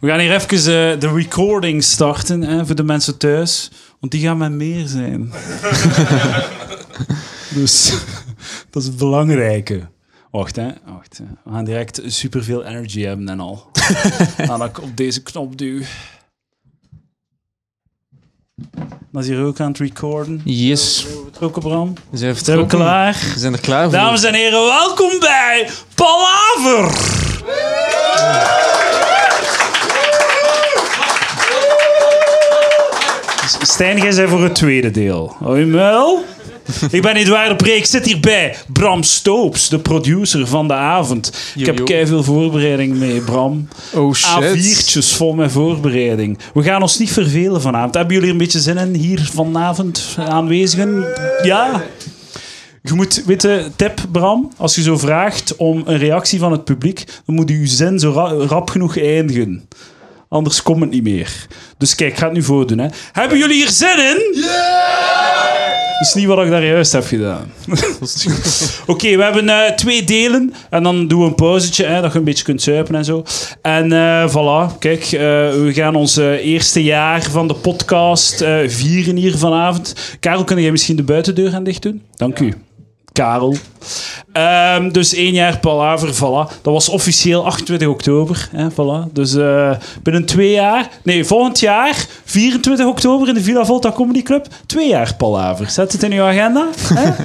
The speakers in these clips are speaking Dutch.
We gaan hier even eh, de recording starten hè, voor de mensen thuis. Want die gaan met meer zijn. dus dat is het belangrijke. Wacht, hè. Wacht, hè. We gaan direct superveel energy hebben en al. Dan ik op deze knop duw. Dan is hier ook aan het recorden. Yes. Ook op Bram. We zijn, Zijn we vertrokken. klaar? We zijn er klaar voor. Dames en heren, welkom bij Palaver. Stijn, jij zijn voor het tweede deel. Hoi Mel. Ik ben Edouard de Preek, ik zit hier bij Bram Stoops, de producer van de avond. Ik heb yo. kei veel voorbereiding mee, Bram. Oh shit. A4'tjes vol met voorbereiding. We gaan ons niet vervelen vanavond. Hebben jullie een beetje zin in hier vanavond aanwezigen? Ja? Je moet weten, tip Bram, als je zo vraagt om een reactie van het publiek, dan moet je je zin zo ra- rap genoeg eindigen. Anders komt het niet meer. Dus kijk, ik ga het nu voordoen. Hè. Hebben jullie hier zin in? Dat is niet wat ik daar juist heb gedaan. Oké, we hebben eh, twee delen. En dan doen we een pauzetje, hè, dat je een beetje kunt zuipen en zo. En eh voilà, kijk, eh, we gaan ons eerste jaar van de podcast vieren hier vanavond. Karel, kun jij misschien de buitendeur gaan dicht doen? Dank u. Karel. Ehm, dus één jaar Palaver, voilà. Dat was officieel 28 oktober. Hè, voilà. Dus eh, binnen twee jaar... Nee, volgend jaar, 24 oktober in de Villa Volta Comedy Club. Twee jaar Palaver. Zet het in uw agenda. Hè?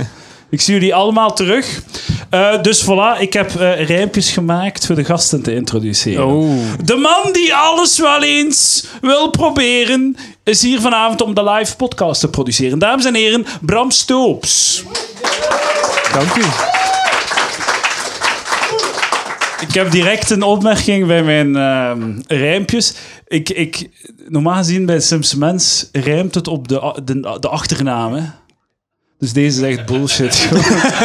Ik zie jullie allemaal terug. Eh, dus voilà, ik heb eh rijmpjes gemaakt voor de gasten te introduceren. Oh. De man die alles wel eens wil proberen, is hier vanavond om de live podcast te produceren. Dames en heren, Bram Stoops. Dank u. Ik heb direct een opmerking bij mijn ehm, rijmpjes. Ik, ik, normaal gezien bij Simpson Mens rijmt het op de, de, de achternaam. hè. Dus deze is echt bullshit.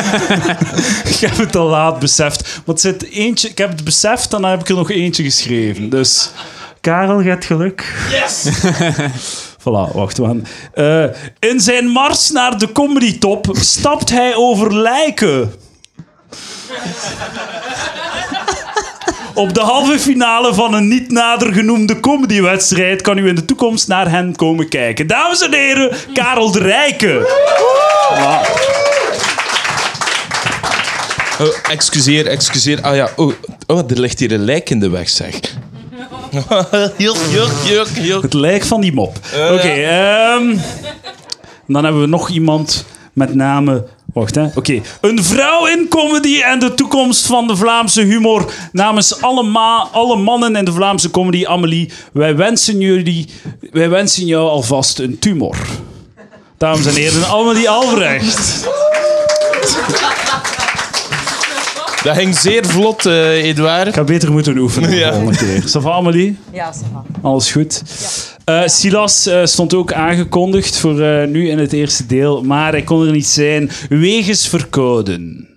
ik heb het al laat beseft. Het zit eentje, ik heb het beseft dan heb ik er nog eentje geschreven. Dus Karel, je geluk. Yes! Voilà, wacht, gaan. Eh, in zijn mars naar de comedy top stapt hij over lijken. Op de halve finale van een niet nader genoemde comedywedstrijd kan u in de toekomst naar hen komen kijken. Dames en heren, Karel de Rijke. Oh, excuseer, excuseer. Ah ja, oh, oh, er ligt hier een lijk in de weg, zeg. juk, juk, juk, juk. Het lijk van die mop. Oké, ehm, dan hebben we nog iemand met name. Wacht, hè. Oké. Een vrouw in comedy en de toekomst van de Vlaamse humor. Namens alle, ma- alle mannen in de Vlaamse comedy, Amelie. Wij wensen, jullie, wij wensen jou alvast een tumor. Dames en heren, Amelie Albrecht. Dat ging zeer vlot, eh Edouard. Ik had beter moeten oefenen de Ja. Amelie? Ja, ça va. Alles goed. Eh, Silas eh, stond ook aangekondigd voor eh, nu in het eerste deel, maar hij kon er niet zijn wegens verkouden.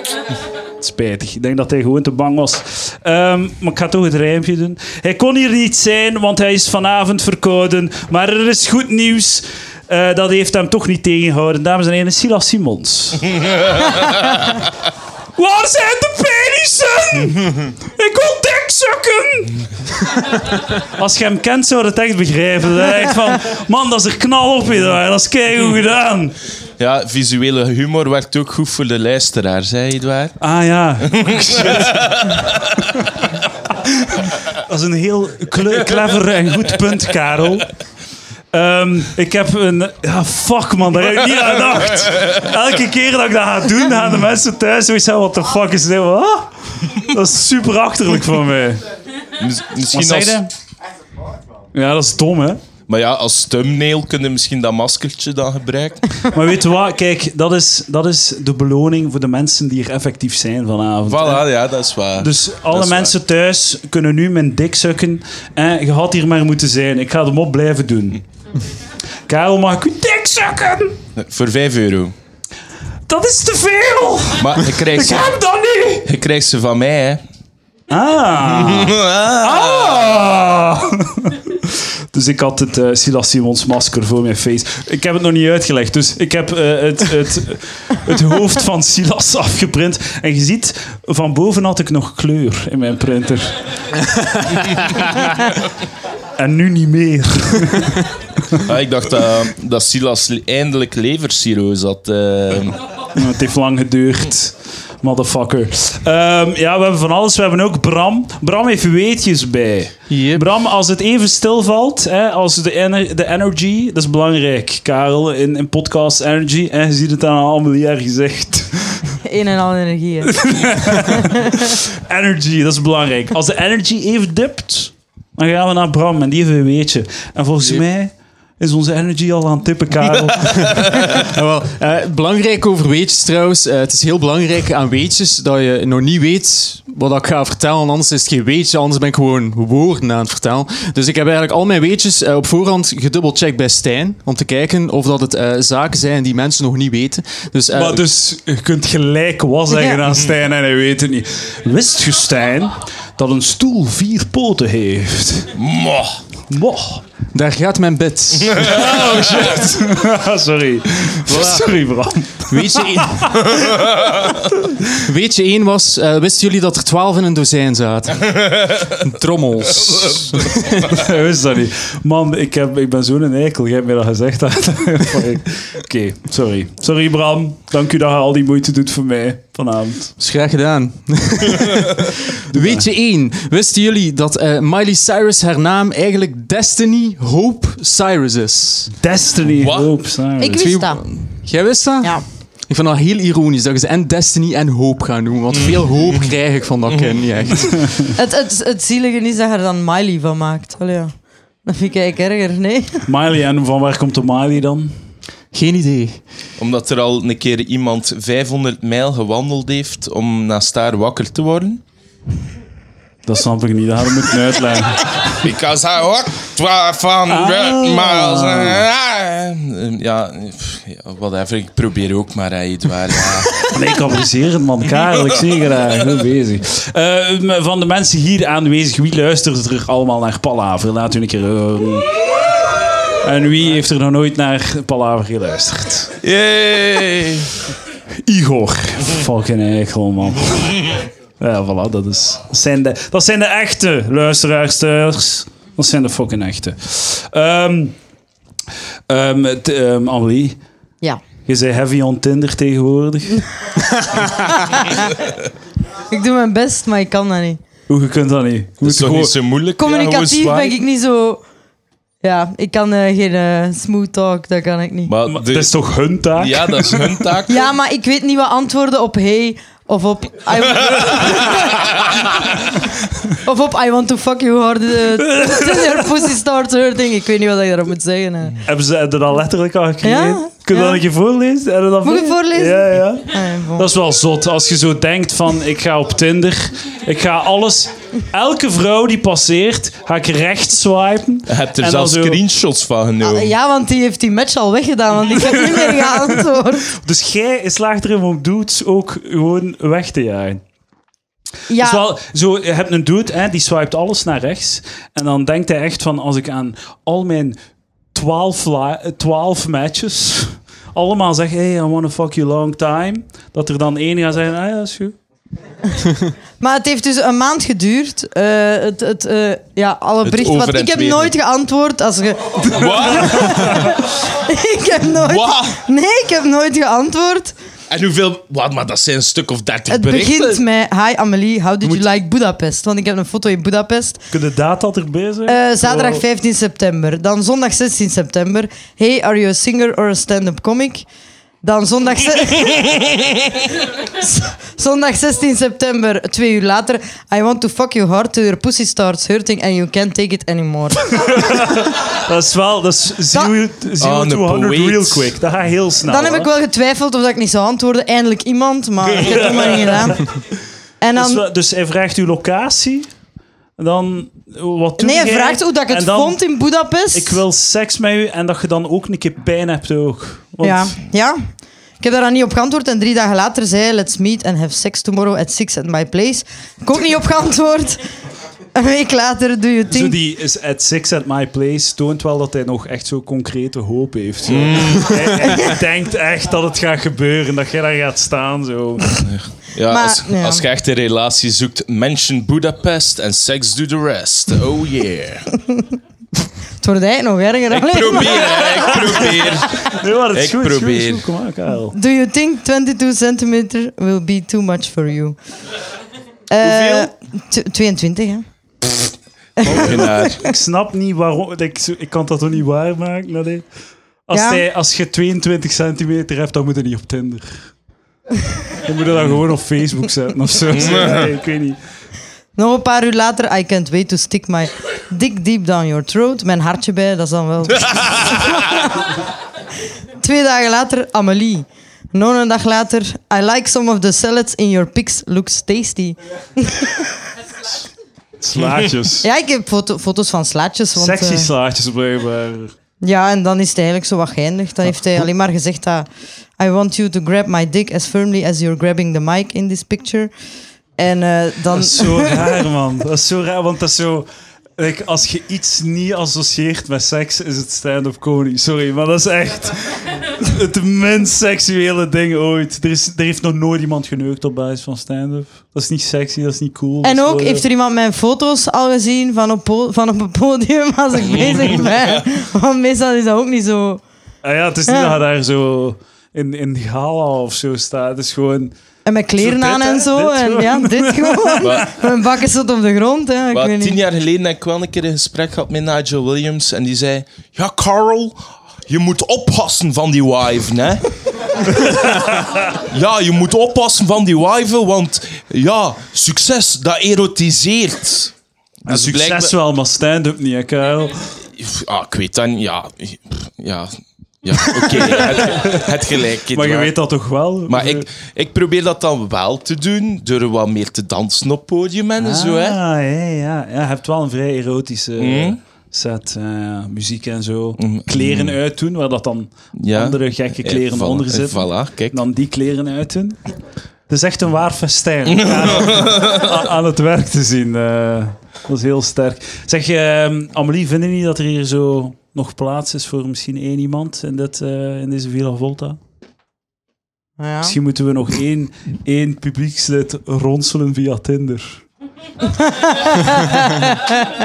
Spijtig. Ik denk dat hij gewoon te bang was. Ehm, maar ik ga toch het rijmpje doen. Hij kon hier niet zijn, want hij is vanavond verkouden. Maar er is goed nieuws. Eh, dat heeft hem toch niet tegengehouden. Dames en heren, Silas Simons. Waar zijn de penissen? Ik wil dik sukken! Als je hem kent, zou je het echt begrijpen. Dat echt van, man, dat is er knal op in. Dat is keigoed gedaan. Ja, visuele humor werkt ook goed voor de luisteraar, zei Edouard. Ah ja. Shit. Dat is een heel cle- clever en goed punt, Karel. Ehm, ik heb een... Ja, fuck man, daar heb ik niet aan gedacht. Elke keer dat ik dat ga doen, gaan de mensen thuis zoiets hebben. What the fuck is dit? Wat? Dat is super achterlijk van mij. Mis- Wat misschien als? Ja, dat is dom, hè? maar ja, als thumbnail kun je misschien dat maskertje dan gebruiken. Maar weet je wat? Kijk, dat is, dat is de beloning voor de mensen die er effectief zijn vanavond. hè. Voilà, ja, dat is waar. Dus alle mensen thuis kunnen nu mijn dik sukken. En je had hier maar moeten zijn. Ik ga hem op blijven doen. Karel, mag ik u dik waar. Voor 5 euro. Dat is te veel! Maar je krijgt, Ik ze, heb dat niet! je krijgt ze van mij, hè. Ah! ah. Dus ik had het eh, Silas Simons masker voor mijn face. Ik heb het nog niet uitgelegd. Dus ik heb eh, het, het, het hoofd van Silas afgeprint. En je ziet, van boven had ik nog kleur in mijn printer. En nu niet meer. Ah, ik dacht dat, dat Silas eindelijk levercirrose had. eh. Het heeft lang geduurd. Motherfucker. Ehm, ja, we hebben van alles. We hebben ook Bram. Bram heeft weetjes bij. Yep. Bram, als het even stilvalt, hè, als de, ener- de energy, dat is belangrijk, Karel, in, in podcast energy. En je ziet het aan Amelie haar gezicht. Een en al energie. Energy, dat is belangrijk. Als de energy even dipt, dan gaan we naar Bram en die heeft een weetje. En volgens mij is onze energy al aan het tippen, Karel. Ja, wel, eh, belangrijk over weetjes trouwens. Eh, het is heel belangrijk aan weetjes dat je nog niet weet wat ik ga vertellen. Anders is het geen weetje, anders ben ik gewoon woorden aan het vertellen. Dus ik heb eigenlijk al mijn weetjes eh, op voorhand gedubbelcheckt bij Stijn. Om te kijken of dat het zaken zijn die mensen nog niet weten. Dus, Maar dus je kunt gelijk wat zeggen Ja. aan Stijn en hij weet het niet. Wist je, Stijn, dat een stoel vier poten heeft? Mwah. Moch. Daar gaat mijn bed. Oh shit. Sorry. Sorry, Bram. Weetje 1. Weetje 1 was, eh, wisten jullie dat er 12 in een dozijn zaten? Trommels. Wist dat niet. Man, ik, heb, ik ben zo'n eikel. Je hebt mij dat gezegd. Oké, sorry. Sorry, Bram. Dank u dat je al die moeite doet voor mij vanavond. is graag gedaan. Weetje 1. Wisten jullie dat eh, Miley Cyrus haar naam eigenlijk Destiny Hope Cyrus is? Destiny Wat? Hope Cyrus. Ik wist dat. Jij wist dat? Ja. Ik vind dat heel ironisch dat je ze en Destiny en Hope gaan noemen. Want veel hoop krijg ik van dat kind niet echt. Het, het, het zielige is dat je er dan Miley van maakt. Allee, ja. Dat vind ik eigenlijk erger, nee? Miley, en van waar komt de Miley dan? Geen idee. Omdat er al een keer iemand 500 mijl gewandeld heeft om naast haar wakker te worden. Dat snap ik niet. Dat we moeten uitleggen. Because I walked 1200 Ah. miles. Eh, Ja, pff, ja, whatever. Ik probeer ook maar, hè, Edouard. Ja. Nee, ik apprecieer het, man. Karel, ik zie je graag. Goed bezig. Eh, van de mensen hier aanwezig, wie luistert er allemaal naar Palaver? Laat u een keer horen. En wie heeft er nog nooit naar Palaver geluisterd? Yay! Igor. Fucking eikel, man. Ja, voilà, dat, is, dat, zijn de, dat zijn de echte luisteraarsters. Dat zijn de fucking echte. Ehm ehm, t- ehm, Amelie, Ja. je zei heavy on Tinder tegenwoordig. Ik doe mijn best, maar ik kan dat niet. Hoe je kunt dat niet? Je Dat moet is toch gewoon- niet zo moeilijk? Communicatief ben ik niet zo... Ja, ik kan eh, geen eh, smooth talk, dat kan ik niet. Maar Maar de- dat is toch hun taak? Ja, dat is hun taak. Ja, maar ik weet niet wat antwoorden op hey of op I, of op I want to fuck you hard. Uh, pussy starts hurting. Ik weet niet wat ik daarop moet zeggen. eh. Hebben ze dat al letterlijk al gekregen? Ja, Kun je ja. dat een keer voorlezen? Heb je dat Moet ik voor- voorlezen? Ja, ja. Ah. Dat is wel zot. Als je zo denkt van, ik ga op Tinder, ik ga alles... Elke vrouw die passeert, ga ik recht swipen. Je hebt er En zelfs zo- screenshots van genomen. Ah, ja, want die heeft die match al weggedaan, want ik heb niet meer geantwoord. Dus jij slaagt erin om dudes ook gewoon weg te jagen. Ja, Dus wel, zo, je hebt een dude, hè, die swipet alles naar rechts. En dan denkt hij echt van, als ik aan al mijn 12, la- 12 matches allemaal zeg, hey, I wanna fuck you long time. Dat er dan één gaat zeggen, ah ja, is goed. maar het heeft dus een maand geduurd. eh, het, het, eh, ja, alle berichten. Want ik heb nooit geantwoord als je... Wat? ik heb nooit... Wat? Nee, ik heb nooit geantwoord. En hoeveel... Wat, maar dat zijn een stuk of 30 Het berichten. begint met... Hi Amelie, how did you like Budapest? Want ik heb een foto in Budapest. Kun je de data erbij zijn? Eh, zaterdag Oh. 15 september. Dan zondag 16 september. Hey, are you a singer or a stand-up comic? Dan zondag, zondag 16 september, twee uur later. I want to fuck you hard till your pussy starts hurting and you can't take it anymore. Dat is wel, dat is 0 Oh, een to 100 poëet. real quick. Dat gaat heel snel. Dan heb ik wel getwijfeld of dat ik niet zou antwoorden. Eindelijk iemand, maar ik heb het maar niet gedaan. En Dus, dan... wel- dus hij vraagt uw locatie. En dan, wat doe Nee, hij jij? vraagt hoe dat ik het En dan, vond in Budapest. Ik wil seks met u en dat je dan ook een keer pijn hebt ook. Want Ja, ja. Ik heb daar dan niet op geantwoord en drie dagen later zei hij... Let's meet and have sex tomorrow at six at my place. Ik ook niet op geantwoord. Een week later, do you Zo die is at six at my place toont wel dat hij nog echt zo concrete hoop heeft. Zo. Mm. Hij, hij denkt echt dat het gaat gebeuren, dat jij daar gaat staan. Zo. Ja, Maar, als, ja. als je echt een relatie zoekt, mention Budapest en sex do the rest. Oh yeah. Het wordt eigenlijk nog erger. Ik probeer, maar- ik probeer. Nee, maar het is Ik goed, goed, probeer. goed. Kom. Do you think 22 centimeter will be too much for you? Eh, Hoeveel? tw- 22, hè? Ik snap niet waarom. Ik, ik kan dat toch niet waarmaken? Als, Ja. hij, als je 22 centimeter hebt, dan moet je niet op Tinder. Dan moet je dat gewoon op Facebook zetten of zo. Ja, ik weet niet. Nog een paar uur later, I can't wait to stick my dick deep down your throat. Mijn hartje bij, dat is dan wel... Twee dagen later, Amelie. Nog een dag later, I like some of the salads in your pics, looks tasty. Slaatjes. Ja, ik heb foto- foto's van slaatjes. Want, Sexy eh, slaatjes blijkbaar. ja, en dan is het eigenlijk zo wat geëindigd. Dan heeft hij alleen maar gezegd dat... I want you to grab my dick as firmly as you're grabbing the mic in this picture. En eh, dan... Dat is zo raar, man. Dat is zo raar, want dat is zo... like, als je iets niet associeert met seks, is het stand-up comedy. Sorry, maar dat is echt het minst seksuele ding ooit. Er, is, er heeft nog nooit iemand geneukt op basis van stand-up. Dat is niet sexy, dat is niet cool. En ook, heeft er iemand mijn foto's al gezien van op, van op een podium als ik bezig ben? Want meestal is dat ook niet zo. Ah ja, het is niet Ja. dat je daar zo in, in gala of zo staat. Het is gewoon... En met kleren aan en zo. Dit en gewoon. ja, dit gewoon. Maar- Mijn bakken zit op de grond. Hè. Ik Maar weet tien niet. jaar geleden heb ik wel een keer een gesprek gehad met Nigel Williams. En die zei: Ja, Carl, je moet oppassen van die wife, hè? ja, je moet oppassen van die wife, want ja, succes, dat erotiseert. Ja, Dus succes blijkbaar- wel, maar stand-up niet, hè, Karel? Ah, ik weet dat niet. Ja, ja, ja oké. het, het gelijk. Maar je weet dat toch wel? Maar ik, ik probeer dat dan wel te doen, door wat meer te dansen op podium en Ah, zo, hè. ja, ja. ja. Je hebt wel een vrij erotische Mhm. set. eh, muziek en zo. Mhm. Kleren uitdoen, waar dat dan Ja. andere gekke Eh, kleren voilà, onder eh, zitten. Voilà, kijk. Dan die kleren uitdoen. Het is echt een waar festijn. Aan, aan het werk te zien. eh, dat is heel sterk. Zeg, eh, Amelie, vind je niet dat er hier zo nog plaats is voor misschien één iemand in, dit, eh, in deze Villa Volta? Ja. Misschien moeten we nog één, één publiekslid ronselen via Tinder.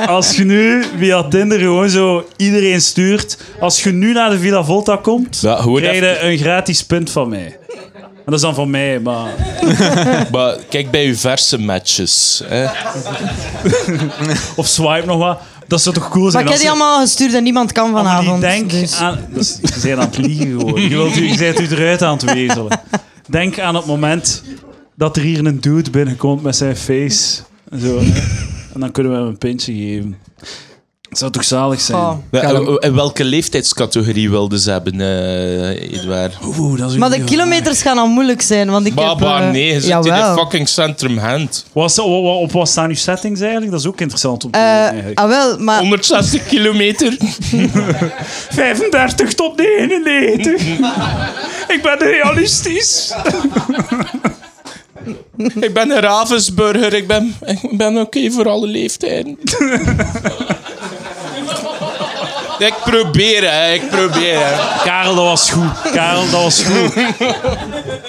als je nu via Tinder gewoon zo iedereen stuurt. Als je nu naar de Villa Volta komt, Ja, krijg je even- een gratis punt van mij. En dat is dan van mij, maar... Maar kijk bij uw verse matches. Hè. Of swipe nog wat. Dat zou toch cool Maar zijn ik heb die allemaal gestuurd en niemand kan vanavond. denk dus. aan... Dus, je bent aan het liegen gewoon. Je, wilt, u- je bent u eruit aan het wezelen. Denk aan het moment dat er hier een dude binnenkomt met zijn face. En, zo, en dan kunnen we hem een pintje geven. Het zou toch zalig zijn? Oh. Dan- en- en welke leeftijdscategorie wilden ze hebben, eh Edouard? Oeh, dat is een Maar de kilometers gaan al moeilijk zijn. Want ik Maar, heb, maar eh, nee, je zit in de fucking centrum hand. Wat, op, op wat staan uw settings eigenlijk? Dat is ook interessant om te Eh, weten. eigenlijk. ah, wel, maar 160 kilometer. 35 tot 99. Ik ben realistisch. ik ben een Ravensburger. Ik ben, ik ben oké voor alle leeftijden. ik probeer, hè. Ik probeer, hè. Karel, dat was goed. Karel, dat was goed.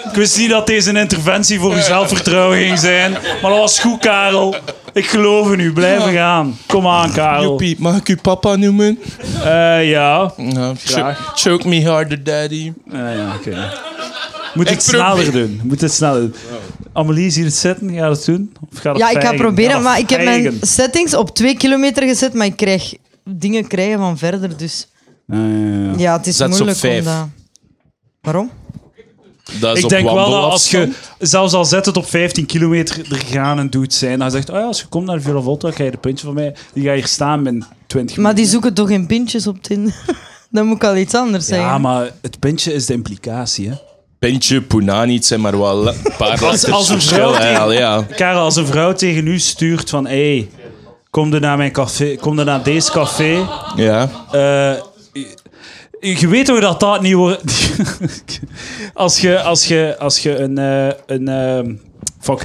Ik wist niet dat deze een interventie voor uw zelfvertrouwen ging zijn. Maar dat was goed, Karel. Ik geloof in u. Blijven gaan. Kom aan, Karel. Joepie, mag ik u papa noemen? Eh, ja. Graag. choke me harder, daddy. Eh, ja, oké. Moet Ik het sneller probeer- doen. Moet het sneller doen. Amelie, zie je het zitten? Ga je het doen? Of ga je ja, ik ga vijgen? proberen. Ga Maar ik heb mijn vijgen? settings op twee kilometer gezet, maar ik krijg dingen krijgen van verder. Dus Ja, ja, ja. ja, het is Zet ze op moeilijk om dat... Waarom? Dat is Ik op denk wel dat als je, zelfs al zet het op 15 kilometer er gaan en doet zijn, dan zegt, oh ja, als je komt naar de Villa Volta, krijg je een puntje van mij. Die ga hier staan met 20 Maar die zoeken toch geen pintjes op Tinder? Dan moet ik al iets anders zeggen. Ja, maar het puntje is de implicatie, hè. Pintje, Punani, het zijn maar wel een paar letters als een vrouw tegen- al, ja. Karel, als een vrouw tegen u stuurt van, hé, hey, kom er naar mijn café, kom er naar deze café. Ja. Eh, je, je weet toch dat dat niet wordt... als je, als je, als je een... eh, een ehm, fuck.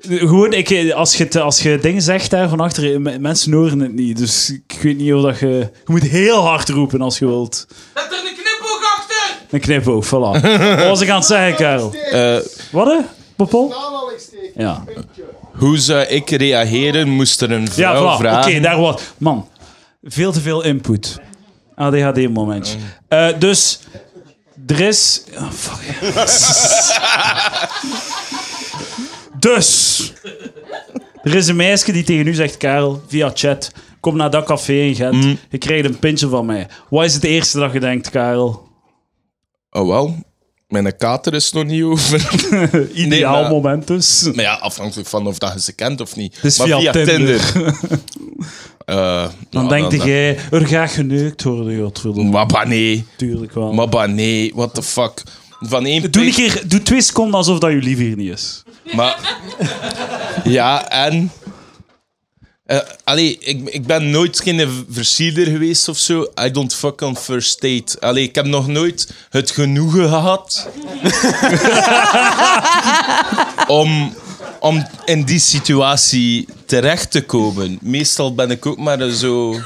Gewoon, ik, als, je, het- als je dingen zegt daar van achter, mensen horen het niet. Dus ik weet niet of dat je... Je moet heel hard roepen als je wilt. Zet er een knipoog achter! Een knipoog, voilà. Wat was ik aan het zeggen, Karel? Eh, Wat, hè? Popol? Ja. Hoe zou ik reageren moest er een Ja, vrouw voilà. Oké, daar was... Man, veel te veel input. ADHD-momentje. Eh, dus, er is... Oh, fuck. dus, er is een meisje die tegen u zegt, Karel, via chat, kom naar dat café in Gent, je krijgt een pintje van mij. Wat is het eerste dat je denkt, Karel? Oh wel, mijn kater is nog niet over. Ideaal maar- moment dus. maar ja, afhankelijk van of dat je ze kent of niet. Dus maar via Tinder. Eh, Dan denk jij, er gaat geneukt worden, godverdomme. Maar bah, nee, Tuurlijk wel. maar bah, nee, what the fuck. Van één Doe, een keer, doe twee seconden alsof dat je lief hier niet is. Maar... Ja, en... eh allee, ik, ik ben nooit geen versierder geweest of zo. I don't fuck on first date. Allee, ik heb nog nooit het genoegen gehad... om, om in die situatie terecht te komen. Meestal ben ik ook maar zo...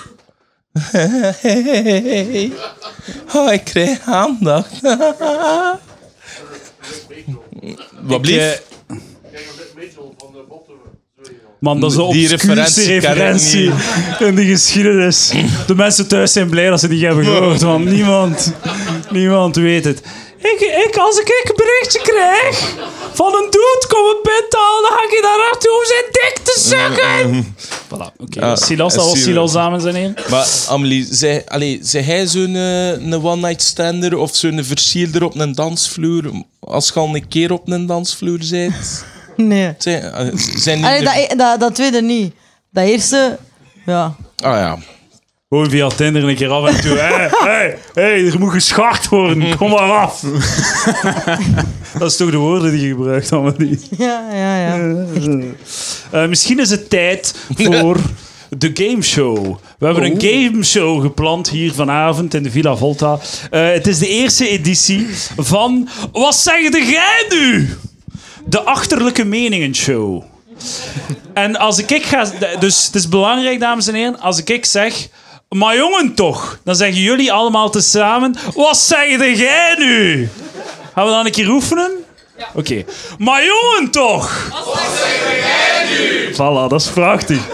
Oh, ik krijg aandacht. Wat blieft? Man, dat is Die referentie referentie in de geschiedenis. De mensen thuis zijn blij dat ze die hebben gehoord, want niemand, niemand weet het. Ik, ik, als ik een berichtje krijg van een dude, kom een pint halen, dan ga ik je daar naartoe om zijn dik te sukken. Voilà, oké. Ah, Silas, dat was Silas. Silas, dames en heren. Maar Amelie, zei, allee, zei hij zo'n een one-night stander of zo'n versierder op een dansvloer? Als je al een keer op een dansvloer bent? Nee. Zijn, eh, zijn niet Allee, de- dat, e- dat, dat tweede niet. Dat eerste, ja. Ah ja. Gewoon via Tinder een keer af en toe. Hé, hey, hey, er moet geschart worden. Kom maar af. dat is toch de woorden die je gebruikt, Amelie. Ja, ja, ja. Eh, misschien is het tijd voor de gameshow. We hebben een gameshow gepland hier vanavond in de Villa Volta. Eh, het is de eerste editie van Wat zeg jij nu? De achterlijke meningen show. En als ik ga... Dus het is belangrijk, dames en heren, als ik zeg... Maar jongen toch, dan zeggen jullie allemaal tezamen... Wat zeg jij nu? Gaan we dan een keer oefenen? Oké. Maar jongen toch! Voilà, dat is prachtig.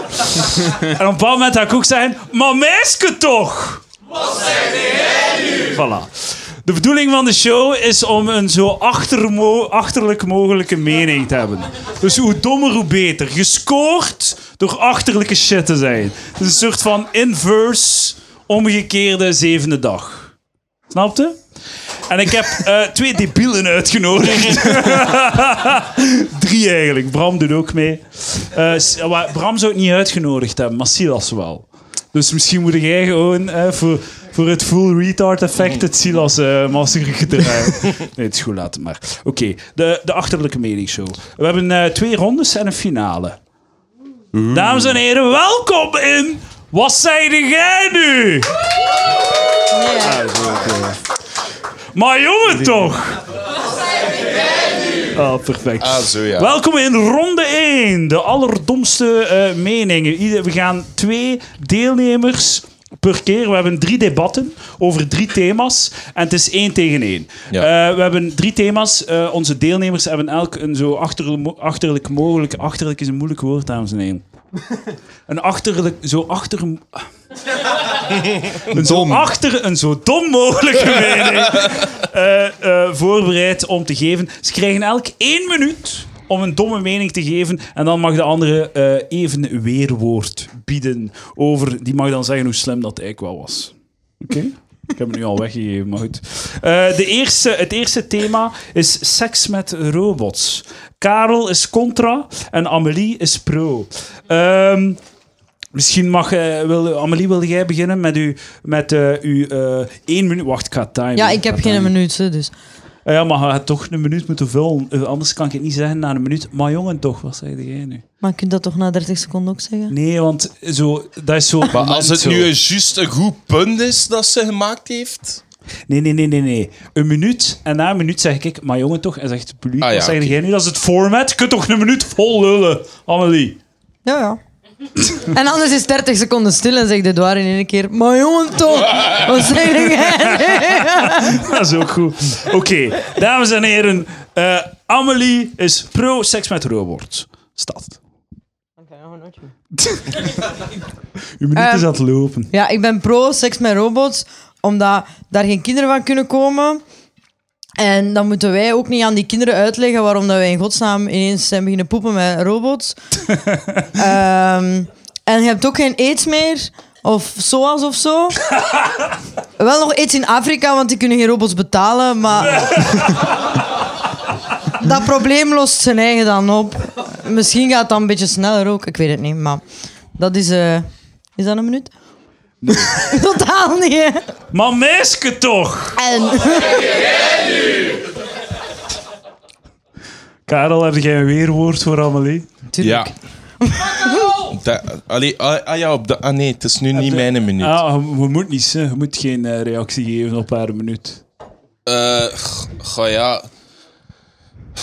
en op een bepaald moment ga ik ook zeggen... Maar meisje toch! Wat zeg jij nu? Voilà. De bedoeling van de show is om een zo achtermo achterlijk mogelijke mening te hebben. Dus hoe dommer, hoe beter. Gescoord door achterlijke shit te zijn. Het is een soort van inverse, omgekeerde zevende dag. Snapte? En ik heb eh, twee debielen uitgenodigd. Drie eigenlijk. Bram doet ook mee. Eh, Bram zou het niet uitgenodigd hebben, maar Silas wel. Dus misschien moet jij gewoon eh, voor, voor het full retard effect het Silas eh masker draaien. Nee, het is goed, laat het maar. Oké, de, de achterlijke meningsshow. We hebben eh, twee rondes en een finale. Dames en heren, welkom in Wat zeide jij nu? Nee, Maar jongen toch! Ah, perfect. Ah, zo ja. Welkom in ronde 1, de allerdomste eh, meningen. Ieder- we gaan twee deelnemers per keer. We hebben drie debatten over drie thema's. En het is één tegen één. Ja. Eh, we hebben drie thema's. Eh, onze deelnemers hebben elk een zo achterlijk, achterlijk mogelijk... Achterlijk is een moeilijk woord, dames en heren. Een achterlijk... Zo achter... Een zo, achter, een zo dom mogelijke mening eh, voorbereid om te geven. Ze krijgen elk één minuut om een domme mening te geven. En dan mag de andere eh, even weerwoord bieden over... Die mag dan zeggen hoe slim dat eigenlijk wel was. Oké? Ik heb het nu al weggegeven, maar goed. Eh, de eerste, het eerste thema is seks met robots. Karel is contra en Amelie is pro. Ehm, Misschien mag eh, wil, Amelie, wilde jij beginnen met, u, met eh, uw eh, één minuut... Wacht, ik ga timen. ja, ik heb geen timen. minuut, dus. Ja, maar je gaat toch een minuut moeten vullen. Eh, anders kan ik het niet zeggen na een minuut. Maar jongen, toch, wat zeg jij nu? Maar je kunt dat toch na 30 seconden ook zeggen? Nee, want zo, dat is zo... Maar als het zo. nu een juist een goed punt is dat ze gemaakt heeft... Nee, nee, nee, nee, nee. Een minuut en na een minuut zeg ik, maar jongen toch, en zegt het publiek, Ah, ja, wat zeg jij nu? Dat is het format. Je kunt toch een minuut vol lullen, Amelie? Ja, ja. En anders is 30 seconden stil en zegt Edouard in één keer... Maar jongen toch, wat zeg jij? Dat is ook goed. Oké, dames en heren. eh, Amelie is pro-seks met robots. Stad. Uw minuut Ehm, is aan het lopen. Ja, ik ben pro seks met robots, omdat daar geen kinderen van kunnen komen. En dan moeten wij ook niet aan die kinderen uitleggen waarom dat wij in godsnaam ineens zijn beginnen poepen met robots. Ehm, en je hebt ook geen aids meer. Of SOAS of zo. Wel nog aids in Afrika, want die kunnen geen robots betalen. Maar dat probleem lost zijn eigen dan op. Misschien gaat het dan een beetje sneller ook. Ik weet het niet, maar dat is... eh, is dat een minuut? Totaal niet, hè. Maar meisje toch! En... Karel, heb jij een weerwoord voor Amelie? Ja. Da, allee, ah, ah ja, op de, ah nee, het is nu niet mijn minuut. Ah, je, je moet niet, hè. je moet geen eh, reactie geven op haar minuut. Eh, g- goh, ja.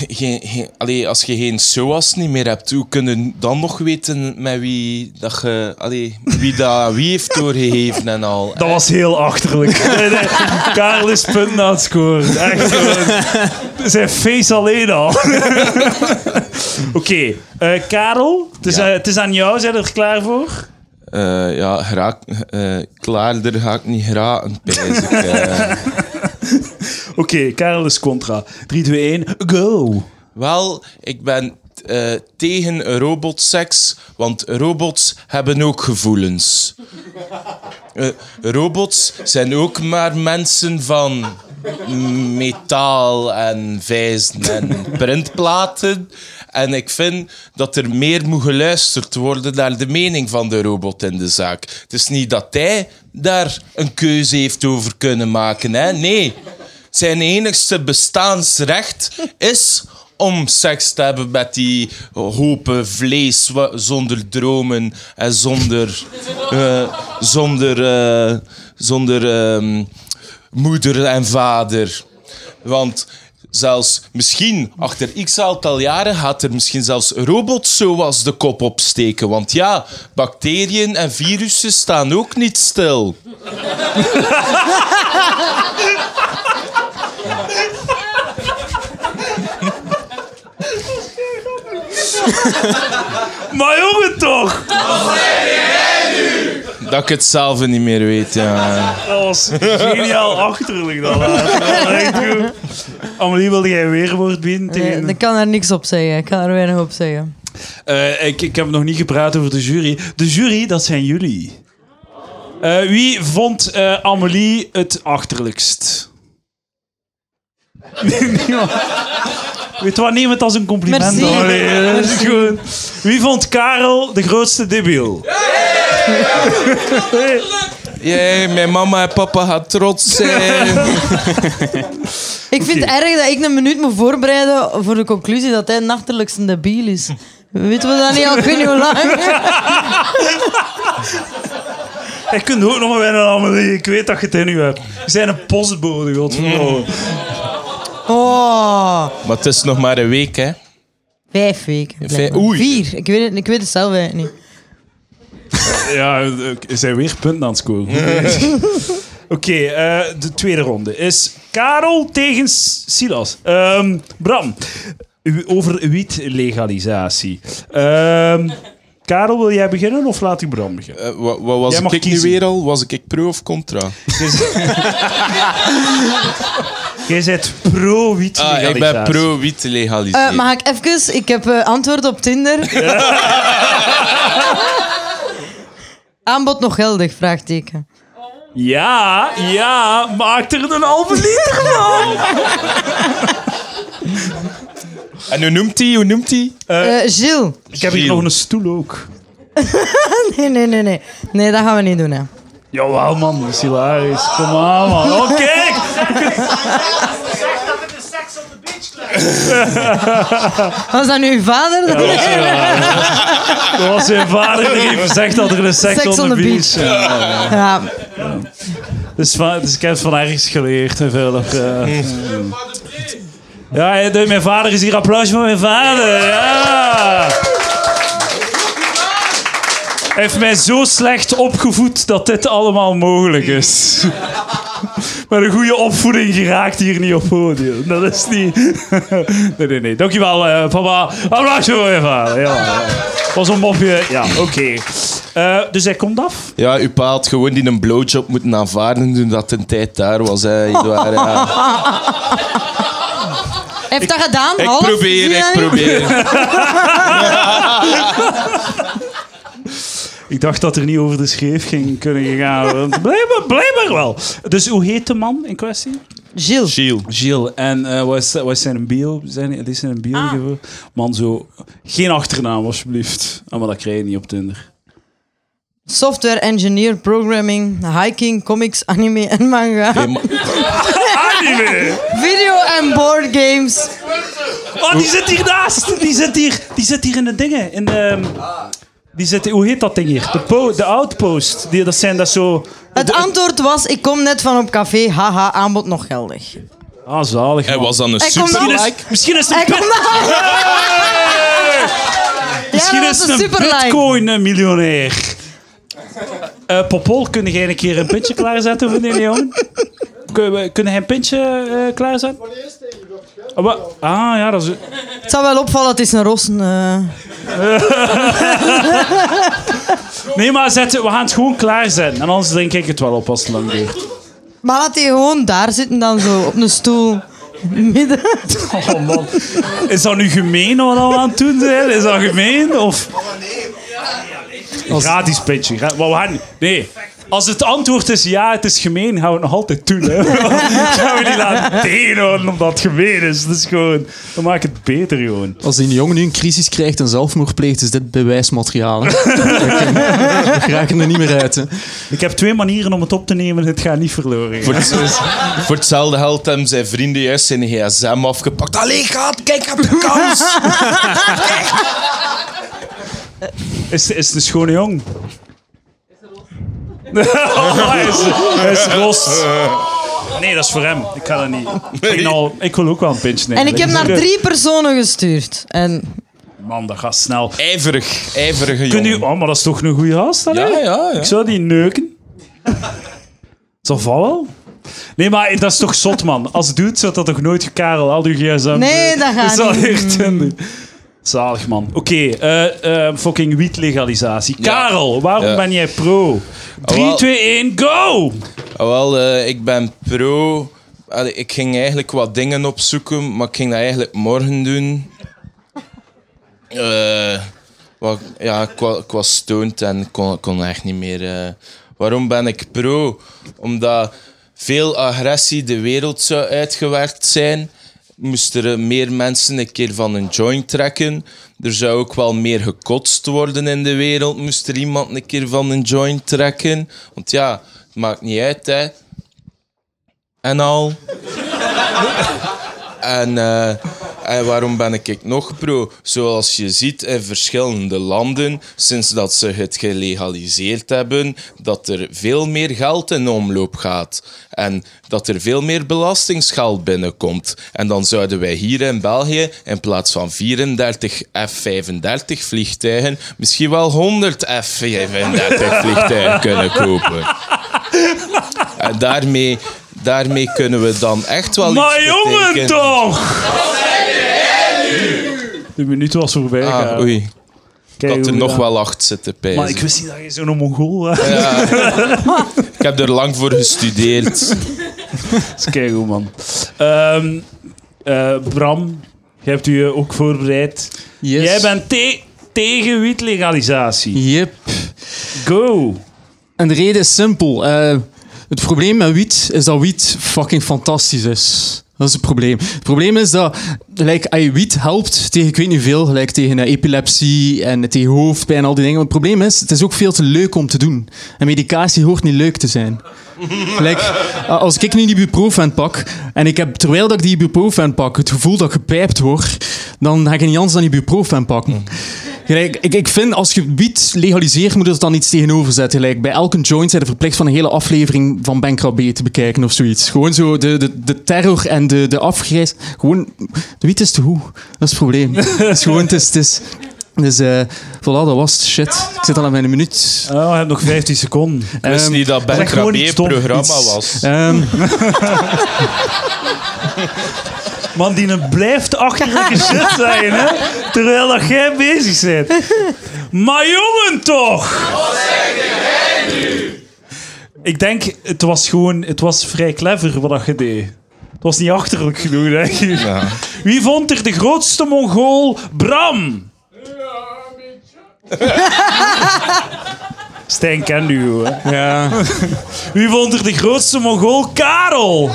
Geen, geen, allee, als je geen SOAS niet meer hebt, hoe kunnen dan nog weten met wie dat je, allee, wie dat wie heeft doorgegeven en al? Dat was heel achterlijk. Nee, nee. Karel is punten aan het scoren. Echt gewoon. Zijn face alleen al. Oké, eh, Karel, het is, Ja. eh, het is aan jou. Zijn er klaar voor? Eh, ja, eh, klaarder ga ik niet geraken, pijs ik. Oké, Karel is contra. 3, 2, 1, go! Wel, ik ben eh, tegen robotseks, want robots hebben ook gevoelens. Eh, robots zijn ook maar mensen van metaal en vijzen en printplaten. En ik vind dat er meer moet geluisterd worden naar de mening van de robot in de zaak. Het is niet dat hij daar een keuze heeft over kunnen maken. Hè? Nee, zijn enigste bestaansrecht is om seks te hebben met die hopen vlees zonder dromen en zonder, eh, zonder, eh, zonder ehm, moeder en vader. Want zelfs misschien achter x aantal jaren gaat er misschien zelfs robots zoals de kop opsteken. Want ja, bacteriën en virussen staan ook niet stil. Maar jongen toch! Dat ik het zelf niet meer weet, ja. Dat was geniaal achterlijk dan. Amelie, wilde jij een weerwoord bieden? Nee, Tegen... ik kan er niks op zeggen. Ik kan er weinig op zeggen. Eh, ik, ik heb nog niet gepraat over de jury. De jury, dat zijn jullie. Eh, wie vond eh, Amelie het achterlijkst? Niemand. Weet je wat, neem het als een compliment. Merci. Amelie. Dat is goed. Wie vond Karel de grootste debiel? Jee, mijn mama en papa gaan trots zijn. Ik vind het erg dat ik een minuut moet voorbereiden voor de conclusie dat hij een achterlijkste debiel is. Weten we dat niet al? Ik weet niet hoe lang. Ik kunt ook nog maar winnen, Amelie. Ik weet dat je het in u hebt. Je zijn een postbode, godverdomme. Oh, Maar het is nog maar een week, hè. vijf weken. Vijf- blijkbaar. oei. Vier. Ik weet, het, ik weet het zelf eigenlijk niet. Ja, er zijn weer punten aan het scoren. Oké, eh, de tweede ronde is Karel tegen Silas. Ehm, Bram, u- over wietlegalisatie. Ehm Karel, wil jij beginnen of laat ik Bram beginnen? Eh, wat, was Jij mag ik nu weer al? Was ik pro of contra? Jij bent pro-wietlegalisatie. Ah, ik ben pro wiet legaliseren. Eh, mag ik even? Ik heb eh, antwoord op Tinder. Aanbod nog geldig? Vraagteken. Ja, ja, maak er een halve liter van. En hoe noemt hij? Hoe noemt hij? Eh Gilles. Ik heb hier nog een stoel ook. Nee, nee, nee, nee. Nee, dat gaan we niet doen, hè. Jawel, man, dat is hilarisch. Kom aan, man. Oh, kijk! Was dat nu uw vader? Dat was, hilarisch. dat was zijn vader die heeft gezegd dat er een seks, the the beach. Ja. Ja, Dus, dus ik heb het van ergens geleerd. En verder, eh. ja, ja, de- mijn vader is hier. Applaus voor mijn vader. Ja. Hij heeft mij zo slecht opgevoed dat dit allemaal mogelijk is. Met een goede opvoeding geraakt hier niet op podium. Dat is niet... Nee, nee, nee. Dankjewel, eh papa. Applaus voor mijn vader. Ja. Was een mopje. Ja, oké. Eh, dus hij komt af. Ja, uw pa had gewoon die een blowjob moeten aanvaarden toen dat een tijd daar was. Hè. Eduard, ja. Hij heeft dat gedaan, Ik half. probeer, je ik probeer. Ik dacht dat er niet over de schreef ging kunnen gaan. want Blijkbaar, blijkbaar wel. Dus hoe heet de man in kwestie? Gilles. Gilles. Gilles. En eh wat, is, wat is zijn bio? Zijn, dit is zijn bio. Ah. Man, zo... Geen achternaam, alsjeblieft. Ah, maar dat krijg je niet op Tinder. Software engineer, programming, hiking, comics, anime en manga. Hey, ma- Anime! Video en board games. Oh, die zit hier naast! Die zit hier, die zit hier in de dingen. In de, die zit, hoe heet dat ding hier? De, po, de outpost. Die, dat zijn dat zo... Het antwoord was, ik kom net van op café, haha, aanbod nog geldig. Ah, zalig, Hij was dan een super dan- like. Misschien is het Hij een. Misschien is het een bitcoin-miljonair. Eh Popol, kun jij een keer een pintje klaarzetten voor die jongen? Kun, we- kunnen hij een pintje eh, klaarzetten? Ah, wa- ah, ja, dat is... Het zal wel opvallen, het is een rossen. eh. Nee, maar zet, we gaan het gewoon klaarzetten. En anders drink ik het wel op als het lang duurt. Maar laat hij gewoon daar zitten dan zo, op een stoel. Midden. Oh man. Is dat nu gemeen wat we aan het doen zijn? Is dat gemeen? Of... Gratis gaan... Nee. Als het antwoord is ja, het is gemeen, gaan we het nog altijd doen. Hè. gaan we niet laten tegenhouden omdat het gemeen is. Dat is gewoon... Dan maak het beter gewoon. Als die jongen nu een crisis krijgt en zelfmoord pleegt, is dit bewijsmateriaal. We geraken er niet meer uit. Hè. Ik heb twee manieren om het op te nemen. Het gaat niet verloren. Voor, het, voor hetzelfde geld hebben zijn vrienden juist zijn gsm afgepakt. Allee, gaat, kijk op de kans. Is, is een schone jong? Oh, hij, is, hij is rost. Nee, dat is voor hem. Ik ga dat niet. Ik, al, wil ook wel een pintje nemen. En ik heb naar drie personen gestuurd. En Man, dat gaat snel. Ijverig, ijverige Kun jongen. je, oh, maar dat is toch een goede gast? allee? Ja, ja, ja. Ik zou die neuken. Zal van wel? Nee, maar dat is toch zot, man. Als dude zou dat toch nooit Karel al uw gsm Nee, dat gaat zal niet. echt doen. Zalig, man. Oké, eh, eh, fucking wietlegalisatie. Ja. Karel, waarom Ja. ben jij pro? 3, wel. 2, 1, go! Ah, wel, eh, ik ben pro. Allee, ik ging eigenlijk wat dingen opzoeken, maar ik ging dat eigenlijk morgen doen. Wat, ja, ik, wa- ik was stoned en kon, kon echt niet meer. waarom ben ik pro? Omdat veel agressie de wereld zou uitgewerkt zijn. Moesten er meer mensen een keer van een joint trekken. Er zou ook wel meer gekotst worden in de wereld. Moest er iemand een keer van een joint trekken. Want ja, het maakt niet uit, hè. En al. En, eh, en waarom ben ik nog pro? Zoals je ziet in verschillende landen, sinds dat ze het gelegaliseerd hebben, dat er veel meer geld in omloop gaat. En dat er veel meer belastingsgeld binnenkomt. En dan zouden wij hier in België in plaats van 34 F-35 vliegtuigen misschien wel 100 F-35 vliegtuigen kunnen kopen. En daarmee, daarmee kunnen we dan echt wel Maar iets jongen betekenen. toch! De minuut was voorbij. Ah, oei. Ik Kijk had er hoe nog dat- wel acht zitten pijzen. Maar ik wist niet dat je zo'n Mongool was. Ik heb er lang voor gestudeerd. Dat is keigoed, man. Ehm, eh, Bram, jij hebt u eh, ook voorbereid. Yes. Jij bent te- tegen wietlegalisatie. Yep. Go! En de reden is simpel. Eh, het probleem met wiet is dat wiet fucking fantastisch is. Dat is het probleem. Het probleem is dat like, als je wiet helpt tegen ik weet niet veel, like, tegen eh, epilepsie en tegen hoofdpijn en al die dingen. Maar het probleem is, het is ook veel te leuk om te doen. En medicatie hoort niet leuk te zijn. Like, als ik nu die ibuprofen pak en ik heb, terwijl dat ik die ibuprofen pak, het gevoel dat ik gepijpt word, dan ga ik niet anders dan ibuprofen pakken. Ik, ik vind als je wiet legaliseert, moet je er dan iets tegenover zetten. Gelijk, bij elke joint zijn er verplicht van een hele aflevering van Ben te bekijken of zoiets. Gewoon zo de, de, de terror en de, de afgrijs. Gewoon, de wiet is te hoe. Dat is het probleem. Het is gewoon, het is... Het is dus eh voilà, dat was het. Shit. Ik zit al aan mijn minuut. Oh, we hebben nog 15 seconden. Ik wist Ehm, niet dat Ben zeg Krabbe stom, programma iets- was. Ehm, Man, die een blijft achterlijke shit zijn, hè? Terwijl dat jij bezig bent. Maar jongen toch! Ik denk, het was gewoon... Het was vrij clever wat dat je deed. Het was niet achterlijk genoeg, denk ik. Ja. Wie vond er de grootste Mongool? Bram! Stijn kent u, hè? ja. Wie vond er de grootste Mongool? Karel!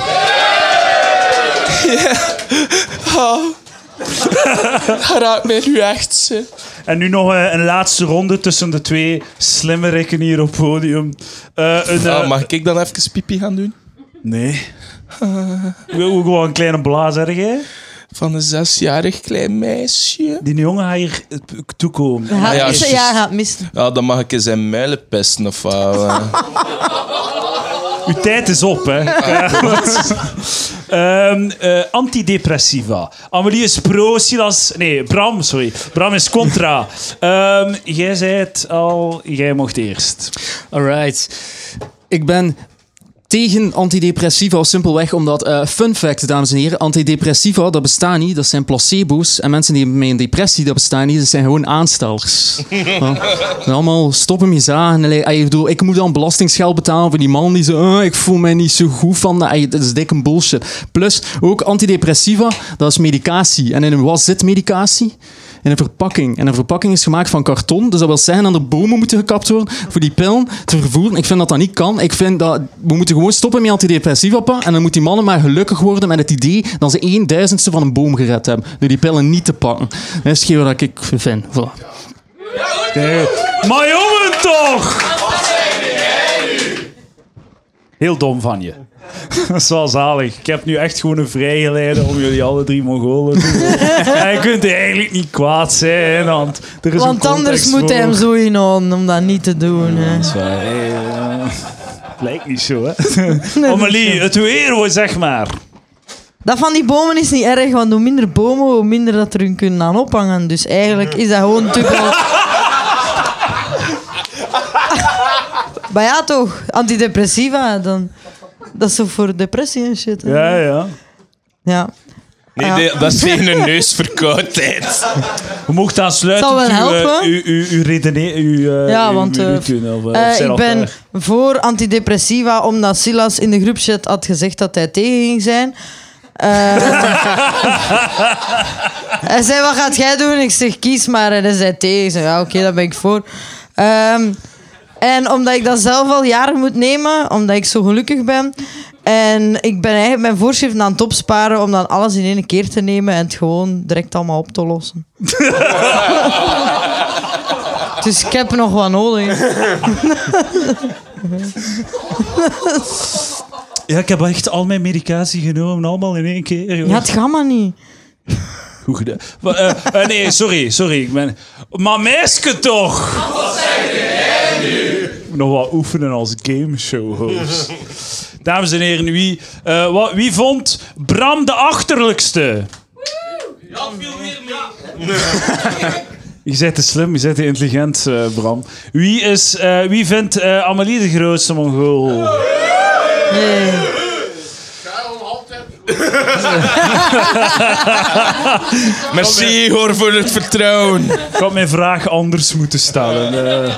Dat raakt mij nu echt. hè. En nu nog eh, een laatste ronde tussen de twee slimmerikken hier op het podium. Eh, een, eh, Ah, mag ik dan even pipi gaan doen? Nee. Ik wil gewoon een kleine blaas, hè, jij? Van een zesjarig klein meisje. Die jongen gaat hier eh, toekomen. Ja, ja, ja, gaat missen. Ja, dan mag ik eens zijn muilen pesten of wat. eh. Uw tijd is op, hè. Ehm, eh, antidepressiva. Amelie is pro, Silas... Nee, Bram, sorry. Bram is contra. Ehm, jij zei het al, jij mocht eerst. Alright. Ik ben tegen antidepressiva simpelweg omdat, eh, fun fact, dames en heren, antidepressiva, dat bestaat niet, dat zijn placebo's. En mensen die met een depressie, dat bestaat niet, dat zijn gewoon aanstellers. Ja. En allemaal stoppen met zagen. Ik bedoel, ik moet dan belastingsgeld betalen voor die man die zo, "Ah, ik voel mij niet zo goed van dat. Dat is dikke bullshit. Plus, ook antidepressiva, dat is medicatie. En in wat zit medicatie? In een verpakking. En een verpakking is gemaakt van karton. Dus dat wil zeggen dat er bomen moeten gekapt worden voor die pillen te vervoeren. Ik vind dat dat niet kan. Ik vind dat we moeten gewoon stoppen met antidepressiva. pa. En dan moeten die mannen maar gelukkig worden met het idee dat ze een duizendste van een boom gered hebben. Door die pillen niet te pakken. Dat is hetgeen wat ik vind. Voilà. Maar jongen toch! Heel dom van je. Dat is wel zalig. Ik heb nu echt gewoon een vrijgeleide om jullie alle drie Mongolen te doen. En je kunt eigenlijk niet kwaad zijn, want er is een Want anders moet hij hem zo inhouden om dat niet te doen. Hè. Dat is waar, hè. Ja. Lijkt niet zo, hè? Amelie, het weer, zeg maar. Dat van die bomen is niet erg, want hoe minder bomen, hoe minder dat er hun kunnen aan ophangen. Dus eigenlijk is dat gewoon dubbel. maar ja, toch, antidepressiva, dan, dat is toch voor depressie en shit. Ja, ja. ja. Nee, Ja. dat is tegen een neusverkoudheid. We mochten aansluiten Zal wel eh, helpen. uw, uw, uw redenering. Uw, eh, Ja, uw want, eh, of, eh, Eh, zijn ik al ben klaar? voor antidepressiva, omdat Silas in de groepchat had gezegd dat hij tegen ging zijn. Eh, hij zei, wat gaat jij doen? Ik zeg, kies maar. En hij zei tegen. Ik zei, ja, oké, daar ben ik voor. Ehm, en omdat ik dat zelf al jaren moet nemen, omdat ik zo gelukkig ben. En ik ben eigenlijk mijn voorschriften aan het opsparen om dan alles in één keer te nemen en het gewoon direct allemaal op te lossen. dus ik heb nog wat nodig. Ja, ik heb echt al mijn medicatie genomen, allemaal in één keer. joh. Ja, het gaat maar niet. Goed gedaan. Maar, eh, eh, nee, sorry, sorry. Ik ben... Maar meisje toch! Wat zeg jij Nog wat oefenen als gameshow-host. Dames en heren, wie, eh, wat, wie vond Bram de achterlijkste? Je bent te slim, je bent te intelligent, eh, Bram. Wie, is, eh, wie vindt eh, Amelie de grootste Mongool? Nee. Merci Igor voor het vertrouwen. Ik had mijn vraag anders moeten stellen.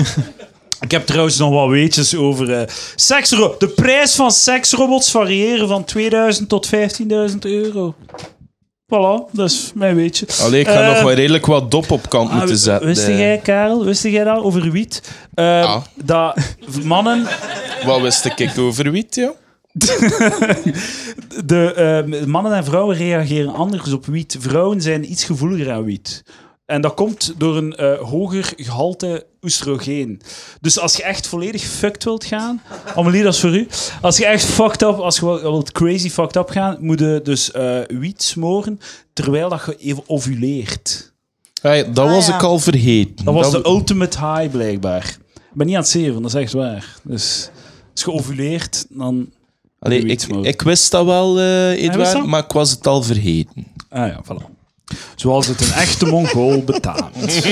Eh, ik heb trouwens nog wat weetjes over eh seksro- De prijs van seksrobots variëren van 2000 tot 15.000 euro. Voilà, dat is mijn weetje. Allee, ik ga Eh, nog wel redelijk wat dop op kant Ah, moeten zetten. Wist eh. jij, Karel, wist jij dat over wiet? Eh, Ah. Dat mannen Wat wist ik over wiet, ja? de, eh, mannen en vrouwen reageren anders op wiet. Vrouwen zijn iets gevoeliger aan wiet. En dat komt door een eh, hoger gehalte oestrogeen. Dus als je echt volledig fucked wilt gaan... Amelie, dat is voor u. Als je echt fucked up, als je wel- wilt crazy fucked up gaan, moet je dus eh wiet smoren terwijl dat je even ovuleert. Hey, dat Ah, was ja. ik al vergeten. Dat was de ultimate high, blijkbaar. Ik ben niet aan het zeven, dat is echt waar. Dus als je ovuleert, dan... Allee, ik, ik wist dat wel, eh wist Edouard, maar ik was het al vergeten. Ah ja, voilà. Zoals het een echte Mongool betaamt.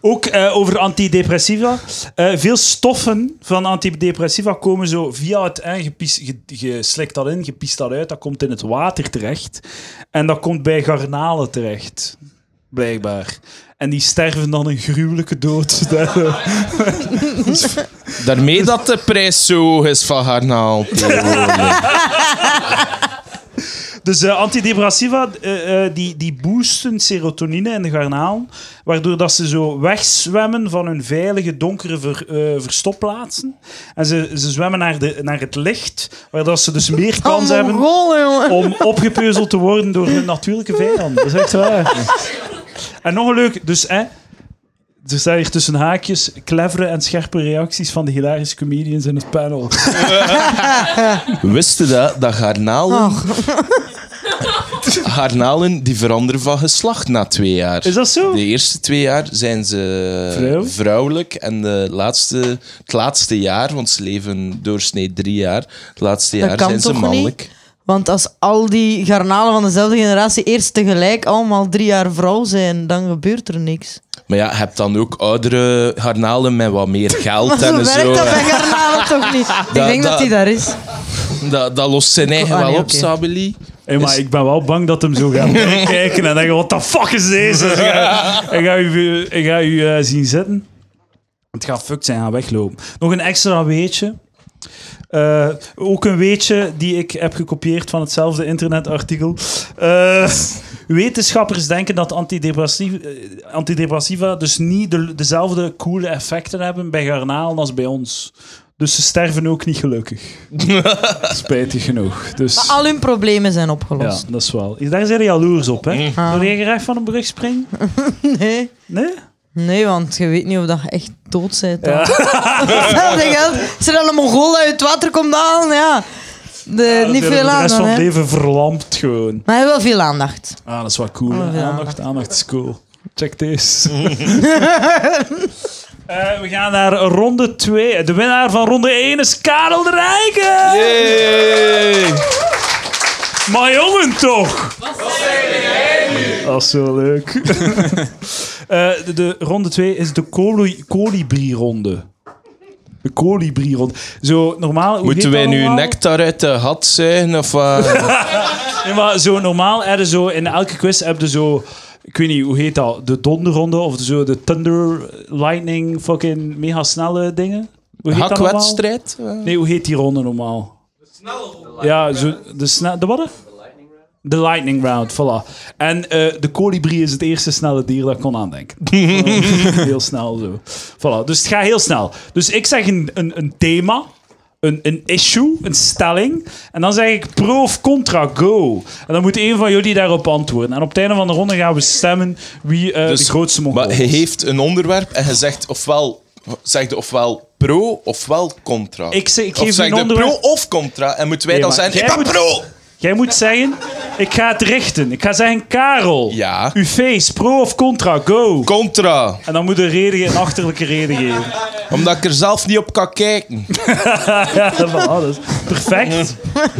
Ook eh, over antidepressiva. Eh, veel stoffen van antidepressiva komen zo via het... Eh, je, pies- je, je slikt dat in, je piest dat uit, dat komt in het water terecht. En dat komt bij garnalen terecht. Blijkbaar. En die sterven dan een gruwelijke dood. Daarmee dat de prijs zo hoog is van garnaal. Dus eh, antidepressiva eh, eh, die, die boosten serotonine in de garnaal, waardoor dat ze zo wegzwemmen van hun veilige donkere ver, eh, verstopplaatsen. En ze, ze zwemmen naar, de, naar het licht, waardoor ze dus meer kans oh, hebben om opgepeuzeld te worden door hun natuurlijke vijand. Dat is echt waar. En nog een leuk, dus hè, er staan hier tussen haakjes clevere en scherpe reacties van de hilarische comedians in het panel. Wist je dat, dat garnalen... Oh. Garnalen die veranderen van geslacht na twee jaar. Is dat zo? De eerste twee jaar zijn ze Vrouw? vrouwelijk en de laatste, het laatste jaar, want ze leven doorsnee drie jaar, het laatste Dat jaar kan zijn ze toch niet? mannelijk. Want als al die garnalen van dezelfde generatie eerst tegelijk allemaal drie jaar vrouw zijn, dan gebeurt er niks. Maar ja, je hebt dan ook oudere garnalen met wat meer geld Maar zo en werkt zo. dat bij garnalen toch niet? Ik denk dat dat- die daar is. Dat, dat lost zijn eigen Ah, wel nee, op, oké. Sabeli. Hey, maar ik ben wel bang dat hem zo gaat kijken en denken: wat de fuck is deze? Ik ga, ik ga u, ik ga u eh, zien zitten. Het gaat fucked zijn, gaan weglopen. Nog een extra weetje. Eh, ook een weetje die ik heb gekopieerd van hetzelfde internetartikel. Eh, wetenschappers denken dat antidepressiva, antidepressiva dus niet de, dezelfde coole effecten hebben bij garnalen als bij ons. Dus ze sterven ook niet gelukkig. Spijtig genoeg. Dus... Maar al hun problemen zijn Ja, opgelost. dat is wel. Daar zijn je jaloers op, hè? Ah. Wil jij graag van een brug springen? Nee. Nee? Nee, want je weet niet of dat je echt dood bent. Ja. Als er dan een Mongool uit het water komt halen, ja. De, niet veel de aan rest van het leven verlamd gewoon. Maar hij heeft wel veel aandacht. Ah, dat is wel cool. Hè? ja. Aandacht, aandacht is cool. Check deze. Eh, we gaan naar ronde 2. De winnaar van ronde 1 is Karel de Rijken. Yay! Maar jongen toch! Dat is zo leuk. Eh, de, de ronde 2 is de colibri-ronde. De colibri-ronde. Zo, normaal... hoe Moeten wij nu normaal? nectar uit de hat zuigen? Of wat? Nee, maar zo normaal je zo... In elke quiz heb je zo... Ik weet niet, hoe heet dat? De donderronde of zo de thunder, lightning, fucking mega snelle dingen? Hoe heet dat normaal? Hakwedstrijd? Nee, hoe heet die ronde normaal? De snelle ronde. Ja, zo, de snelle... De wat? De lightning round, voilà. En eh, de kolibrie is het eerste snelle dier dat ik kon aandenken. heel snel zo. Voilà, dus het gaat heel snel. Dus ik zeg een, een, een thema, een, een issue, een stelling. En dan zeg ik pro of contra, go. En dan moet een van jullie daarop antwoorden. En op het einde van de ronde gaan we stemmen wie eh, de grootste Mongool Dus Maar je heeft een onderwerp en je zegt ofwel, zegt ofwel pro ofwel contra. Ik zeg- ik of geef zeg een onderwerp- pro of contra en moeten wij Nee, dan jij ik ben moet- pro! Jij moet zeggen, ik ga het richten. Ik ga zeggen, Karel, Ja. uw face, pro of contra, go. Contra. En dan moet een, reden, een achterlijke reden geven. Omdat ik er zelf niet op kan kijken. ja, voilà, dat is perfect.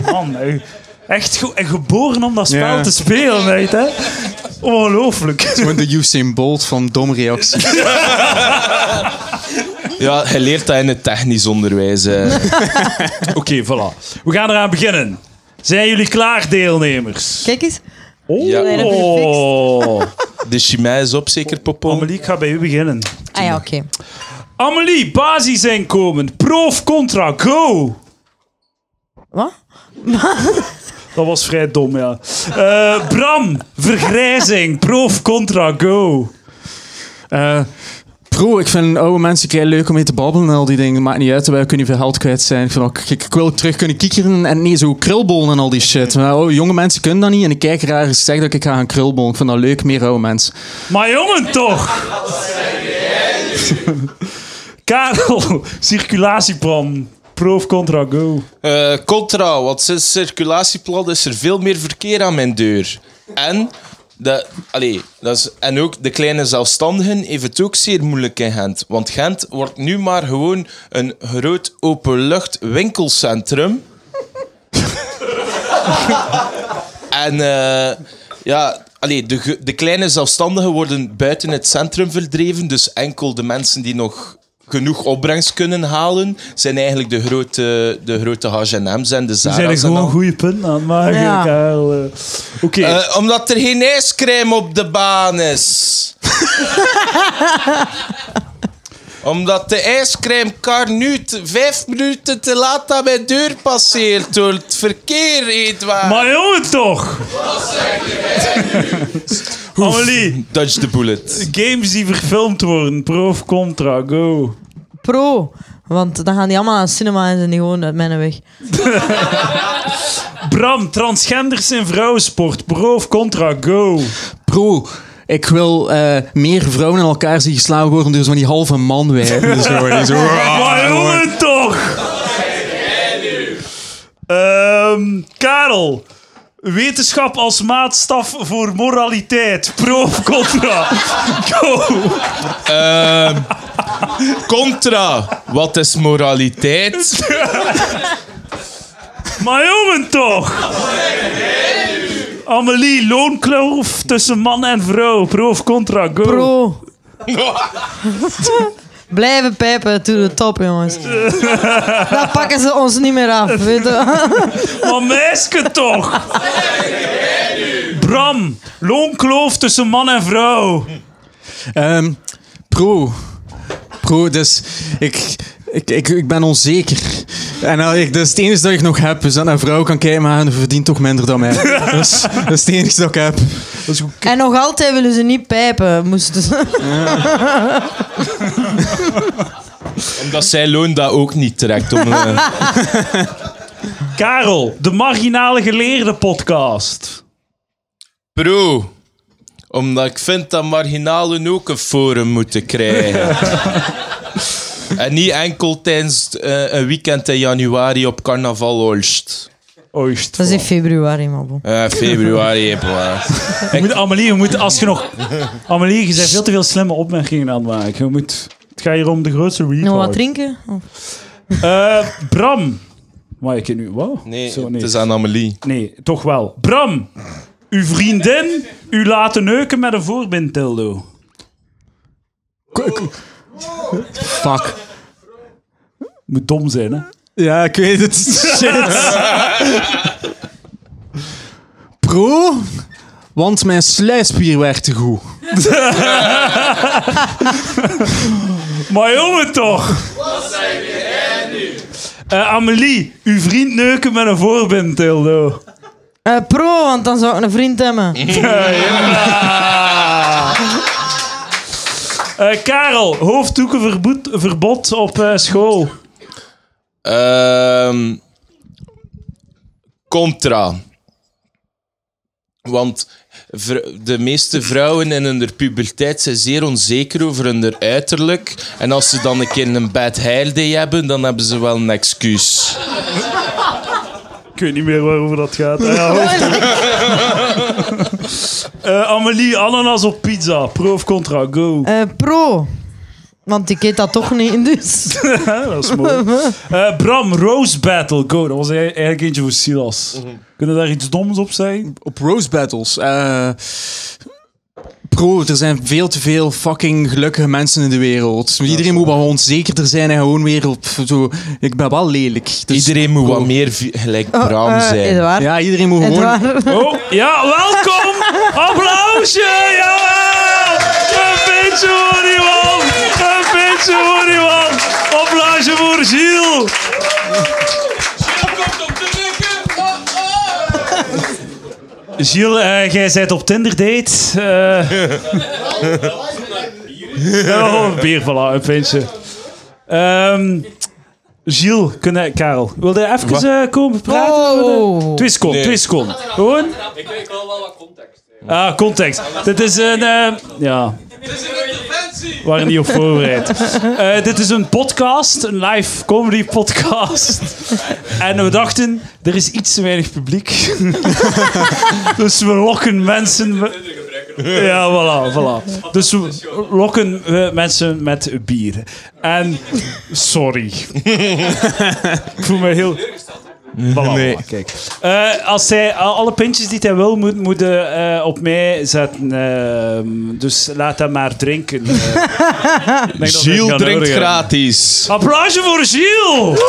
Man, echt goed. En geboren om dat spel Ja. te spelen, weet hè. Ongelooflijk. Gewoon de Usain Bolt van domme reacties. Ja, je leert dat in het technisch onderwijs. eh. Oké, voilà. We gaan eraan beginnen. Zijn jullie klaar, deelnemers? Kijk eens. Oh. Ja. Nee, dat heb je De chimay is op, zeker, Popo? Amelie, ik ga bij u beginnen. Ah ja, oké. Amelie, basisinkomen, pro of contra, go. Wat? Dat was vrij dom, ja. Eh, Bram, vergrijzing, pro of contra, go. Eh, Pro, ik vind oude mensen kei leuk om mee te babbelen en al die dingen. Maakt niet uit, wij kunnen veel geld kwijt zijn. Ik, vind ook, ik, ik wil terug kunnen kiekeren en nee, zo krulbollen en al die shit. Maar, oh, jonge mensen kunnen dat niet en ik kijk raar ik zeg dat ik ga gaan krulbollen. Ik vind dat leuk, meer oude mensen. Maar jongen toch! Karel, circulatieplan. Pro of contra, go. Eh, contra, want sinds circulatieplan is er veel meer verkeer aan mijn deur. En Dat, dat is, en ook de kleine zelfstandigen heeft het ook zeer moeilijk in Gent. Want Gent wordt nu maar gewoon een groot openlucht winkelcentrum. en eh, ja, allee, de, de kleine zelfstandigen worden buiten het centrum verdreven. Dus enkel de mensen die nog genoeg opbrengst kunnen halen, zijn eigenlijk de grote, de grote H&M's en de Ze Zara's. zijn er gewoon goede punten aan het maken, Ja. Karel. eh. Oké. Eh, omdat er geen ijscrème op de baan is. omdat de ijscrèmekar nu vijf minuten te laat aan mijn deur passeert door het verkeer, Edouard. maar jongen toch! Amelie, Dodge the bullet. games die verfilmd worden, pro of contra, go. Pro. Want dan gaan die allemaal naar het cinema en zijn die gewoon uit mijn weg. Bram, transgenders in vrouwensport, pro of contra, go. Pro. Ik wil eh, meer vrouwen in elkaar zien geslagen worden door zo'n die halve man wijven. Zo, die zo, maar jongen toch! Ehm, Karel, wetenschap als maatstaf voor moraliteit, pro of contra, go. Ehm, contra. Wat is moraliteit? Maar jongen toch! Amelie, loonkloof tussen man en vrouw. Pro of contra, go. Pro. Blijven pijpen to the top, jongens. Dat pakken ze ons niet meer af. Weet je. Maar meisje toch! Bram, loonkloof tussen man en vrouw. Ehm, pro. Pro, dus ik, ik, ik, ik ben onzeker. En nou, ik, dus het enige dat ik nog heb is dat een vrouw kan kijken, maar ze verdient toch minder dan mij. Dus dat is het enige dat ik heb. En nog altijd willen ze niet pijpen. Moesten ze. Omdat zij loon dat ook niet trekt. Om, eh, Karel, de marginale geleerde podcast. Pro. Omdat ik vind dat marginalen ook een forum moeten krijgen. En niet enkel tijdens eh, een weekend in januari op carnaval Olst. Oost. Dat is in februari, maar bon. Eh, februari, Je moet, Amelie, je moet als je nog... Amelie, je bent veel te veel slimme opmerkingen aan het maken. Je moet... Het gaat hier om de grootste retard. Nog wat drinken? Oh. Eh, Bram. Maar ik nu... Wow. Nee, Zo, het is aan Amelie. Nee, toch wel. Bram, uw vriendin u laten neuken met een voorbindtildo. Fuck. Moet dom zijn, hè? Ja, ik weet het. Shit. Pro, want mijn sluitspier werkt te goed. Maar jongen toch! Wat zijn jij nu? Amelie, uw vriend neuken met een voorbindtildo. Eh, pro, want dan zou ik een vriend hebben. Eh, Karel, hoofddoekenverbod verbod op eh, school. Ehm, contra. Want de meeste vrouwen in hun puberteit zijn zeer onzeker over hun uiterlijk. En als ze dan een keer een bad hair day hebben, dan hebben ze wel een excuus. Ik weet niet meer waarover dat gaat. Ah, ja, Eh, Amelie, ananas op pizza. Pro of contra, go. Eh, pro. Want ik eet dat toch niet, dus... dat is mooi. Eh, Bram, Rose Battle, go. Dat was e- eigenlijk eentje voor Silas. Kunnen we daar iets doms op zeggen? Op Rose Battles. eh, pro, er zijn veel te veel fucking gelukkige mensen in de wereld. Iedereen moet wat onzekerder zijn en gewoon weer op zo... Ik ben wel lelijk. Dus Iedereen moet wat meer vi- gelijk Oh, Bram eh, zijn. Edouard. Ja, iedereen moet gewoon... Edouard. Oh, ja, welkom! Applausje! Jawel! Een beetje voor die man! Een beetje voor die man! Applausje voor Gilles! Gilles, eh, jij bent op Tinder date. eh oh, bier, voilà, een pintje. Ehm Gilles, kunnen, Karel, wil je even eh, komen praten? Oh. Twee seconden, Nee. twee seconden. Gewoon? Ik weet wel wel wat context. Ah, context. Dit is een... eh, ja. Dit is een interventie. We waren niet op voorbereid. Eh, dit is een podcast, een live comedy podcast. En we dachten, er is iets te weinig publiek. dus we lokken mensen... Ja, voilà, voilà. Dus we lokken we mensen met bier. En sorry. Ik voel me heel... Voilà, Nee. voilà, kijk. Eh, als hij al- alle pintjes die hij wil, moet, moet eh, op mij zetten. Ehm, dus laat hem maar drinken. Eh, dat Gilles drinkt gratis. Applausje voor Gilles!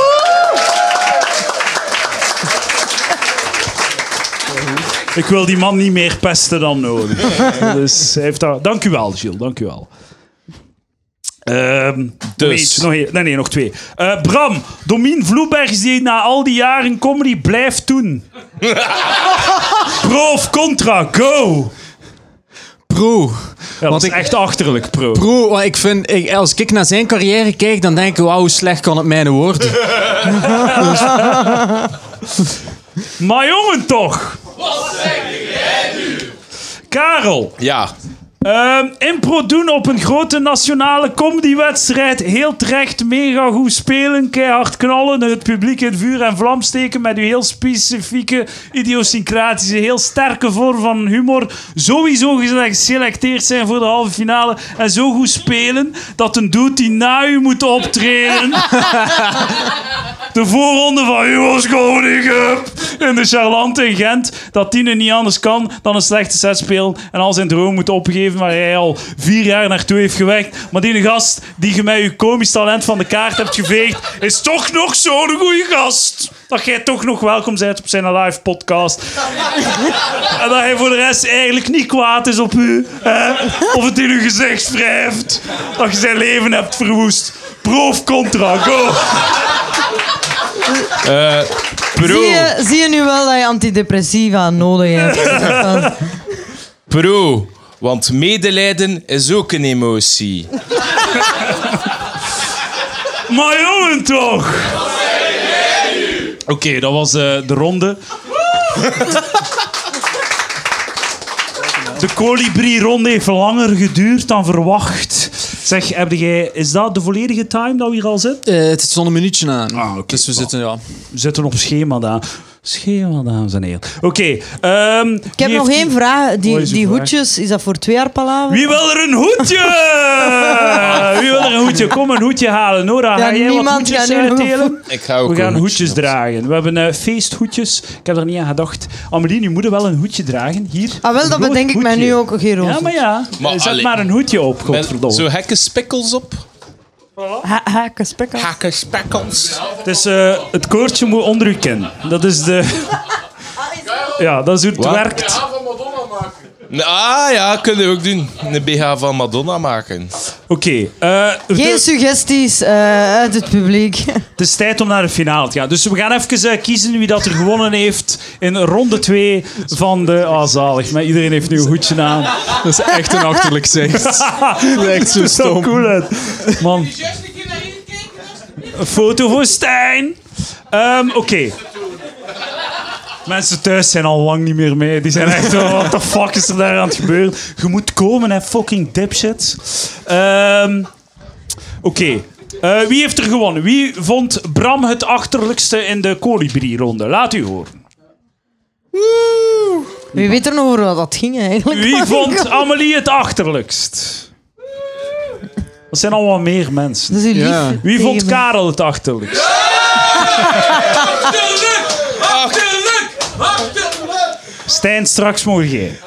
Ik wil die man niet meer pesten dan nodig. Dus hij heeft daar... Dank u wel, Gilles. Dank u wel. Ehm, nog Dus. nog één. Nee, nee, nog twee. Eh, Bram, Domien Vloebergs die na al die jaren comedy blijft doen. Pro of contra, go! Pro. Ja, dat Want is ik- echt achterlijk, pro. Pro, want ik vind, ik, als ik naar zijn carrière kijk, dan denk ik, wauw, hoe slecht kan het mijne worden? Maar jongen toch! Wat zeg jij nu? Karel, Ja. Ehm, impro doen op een grote nationale comedywedstrijd. Heel terecht, mega goed spelen, keihard knallen, het publiek in vuur en vlam steken met uw heel specifieke, idiosyncratische, heel sterke vorm van humor. Sowieso geselecteerd zijn voor de halve finale en zo goed spelen dat een dude die na u moet optreden de voorronde van Comedy Cup in de Charlante in Gent, dat Tine niet anders kan dan een slechte set spelen en al zijn droom moet opgeven waar hij al vier jaar naartoe heeft gewerkt. Maar die gast die je met je komisch talent van de kaart hebt geveegd, is toch nog zo'n goede gast. Dat jij toch nog welkom bent op zijn live podcast. En dat hij voor de rest eigenlijk niet kwaad is op u. Of het in uw gezicht wrijft. Dat je zijn leven hebt verwoest. Pro of contra, go! Eh, pro. Zie je, zie je nu wel dat je antidepressiva nodig hebt? Pro. Want medelijden is ook een emotie. Maar jongen toch! Oké, dat was eh, de ronde. De colibri-ronde heeft langer geduurd dan verwacht. Zeg, heb jij, is dat de volledige time dat we hier al zitten? Eh, het is zo'n een minuutje aan. Ah, oké. Dus we zitten, ja. We zitten op schema, daar. Schema, dames en heren. Oké. ehm, Ik heb nog één die- vraag. Die, die vraag? hoedjes, is dat voor twee jaar palaver? Wie wil er een hoedje? Wie wil er een hoedje? Kom een hoedje halen. Nora, Ja, ga jij wat hoedjes? Ik ga ook We gaan hoedjes hoedje dragen. We hebben eh, feesthoedjes. Ik heb er niet aan gedacht. Amelie, nu moet je wel een hoedje dragen. Hier. Ah, wel, dat bedenk ik mij nu ook, Gero. Ja, maar ja. Maar Zet allee- maar een hoedje op, godverdomme. zo hekke spikkels op. Ha haken, spekken. Hekke spikkels. Het, is, eh, het koordje moet onder uw kin. Dat is de... Ja, dat is hoe het Wat? werkt. Ah ja, kunnen we ook doen. Een BH van Madonna maken. Oké. eh, Geen de- suggesties eh, uit het publiek. Het is tijd om naar de finale te gaan. Dus we gaan even eh, kiezen wie dat er gewonnen heeft in ronde 2 van de... Ah, zalig. Maar iedereen heeft nu een hoedje aan. Dat is echt een achterlijk zicht. Dat is echt zo Dat is zo stom. cool uit. Man. Een foto voor Stijn. Ehm, Oké. Mensen thuis zijn al lang niet meer mee. Die zijn echt zo, what the fuck is er daar aan het gebeuren? Je moet komen, hè, fucking dipshits. Ehm, Oké. Eh, wie heeft er gewonnen? Wie vond Bram het achterlijkste in de colibri-ronde? Laat u horen. Wie weet er nog over wat dat ging eigenlijk? Wie vond Amelie het achterlijkst? Dat zijn allemaal meer mensen. Dat is uw lief. Ja. Wie vond. Karel het achterlijkst? Stijn, straks mogen jij.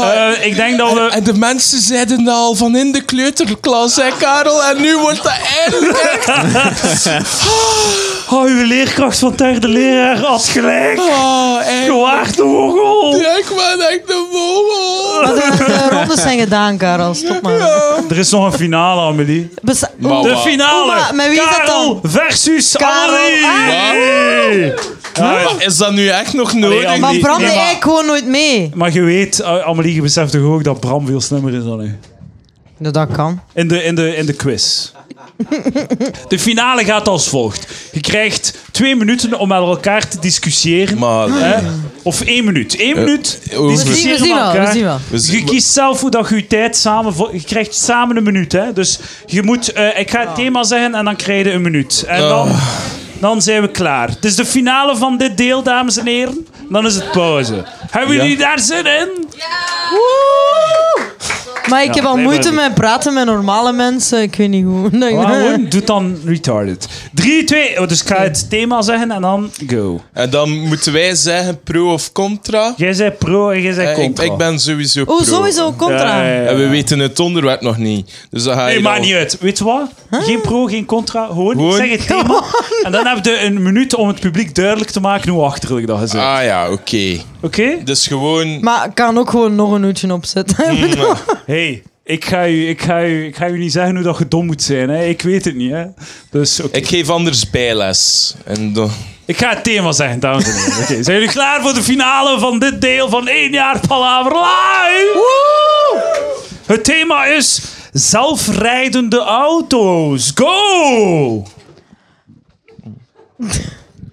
Eh, ik denk dat we... En de mensen zeiden al van in de kleuterklas, hè Karel? En nu wordt dat eindelijk echt... Oh, uw leerkracht van derde leraar had gelijk. Oh, de vogel. Ja, ik ben echt een vogel. Maar de, de rondes zijn gedaan, Karel. Stop maar. Er is nog een finale, Amelie. De wat? finale. Oeh, maar met wie is dat Karel versus Karel. Maar Is dat nu echt nog nodig? Allee, maar Nee, Bram nee, eigenlijk gewoon nooit mee. Maar je weet, eh, Amelie, je beseft toch ook dat Bram veel slimmer is dan u? Nou, dat kan. In de, in de, in de quiz. De finale gaat als volgt. Je krijgt twee minuten om met elkaar te discussiëren. Maar, Hè? Of één minuut. Eén minuut over- We discussiëren zien, we zien wel, we elkaar. zien wel. Je kiest zelf hoe dat je je tijd samen... Je krijgt samen een minuut. Hè? Dus je moet... eh, ik ga het thema zeggen en dan krijg je een minuut. En dan... dan zijn we klaar. Het is de finale van dit deel, dames en heren. Dan is het pauze. Hebben Ja. jullie daar zin in? Maar ik heb al nee, moeite maar- met praten met normale mensen. Ik weet niet hoe. Maar gewoon, doe dan retarded. 3, 2, dus ik ga het thema zeggen en dan go. En dan moeten wij zeggen pro of contra. Jij zei pro en jij zei Eh, ik, contra. ik ben sowieso pro. Oh, sowieso contra. Ja, ja, ja. En we weten het onderwerp nog niet. Dus dan ga je Nee, dan- maakt niet uit. Weet je wat? Geen pro, geen contra. Gewoon, Gewoon- zeg het thema. En dan heb je een minuut om het publiek duidelijk te maken hoe achterlijk dat is. Ah ja, oké. Oké? Dus gewoon... Maar ik kan ook gewoon nog een uurtje opzetten. Hey, ik ga, u, ik, ga u, ik ga u niet zeggen hoe dat je dom moet zijn. Hè. Ik weet het niet. Hè. Dus oké. Ik geef anders bijles. En dan... Ik ga het thema zeggen, dames en heren. Oké, Zijn jullie klaar voor de finale van dit deel van 1 jaar Palaver Live? Het thema is zelfrijdende auto's. Go!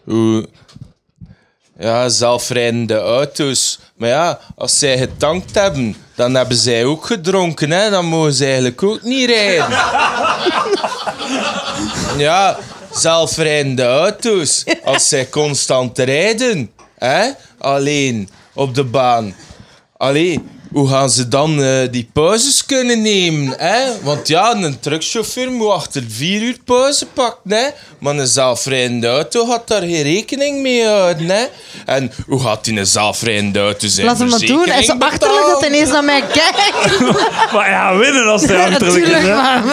Hoe... Ja, zelfrijdende auto's. Maar ja, als zij getankt hebben, dan hebben zij ook gedronken. Hè? Dan mogen ze eigenlijk ook niet rijden. Ja, zelfrijdende auto's. Als zij constant rijden, hè? alleen op de baan. Allee, hoe gaan ze dan eh, die pauzes kunnen nemen? Hè? Want ja, een truckchauffeur moet achter vier uur pauze pakken. Hè? Maar een zelfrijdende auto gaat daar geen rekening mee houden. Hè? En hoe gaat die een zelfrijdende auto zijn Laat hem maar doen. Hij is zo achterlijk dat hij ineens naar mij kijkt. Maar ja, winnen als hij achterlijk is. Natuurlijk, Hè?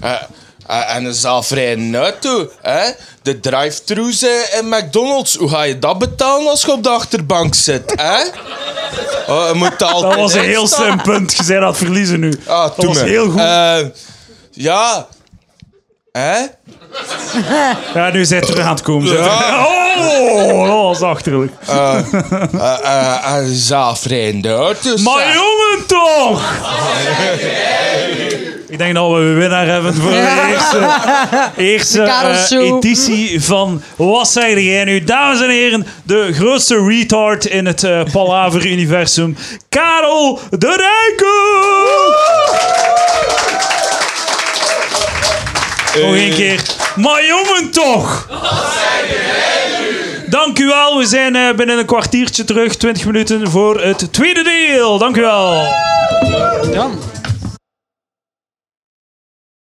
maar... Eh, en een zelfrijdende auto. Hè? De drive-thrus eh, in McDonald's. Hoe ga je dat betalen als je op de achterbank zit? Hè? Oh, je moet altijd Dat was een heel slim punt. Je zei dat verliezen nu. Ah, dat was me. heel goed. Eh, ja. Hè? ja, nu zijn we terug aan het komen. Ja. Oh, dat was achterlijk. Eh, zelfrijdende auto's. Maar jongen toch! Ik denk dat we een winnaar hebben voor de eerste, eerste De Karel eh, editie van Wat zeg jij nu? Dames en heren, de grootste retard in het eh Palaver-universum, Karel de Rijke! Nog één keer. Maar jongen toch! Dank u wel. We zijn eh, binnen een kwartiertje terug. 20 minuten voor het tweede deel. Dank u wel. Ja.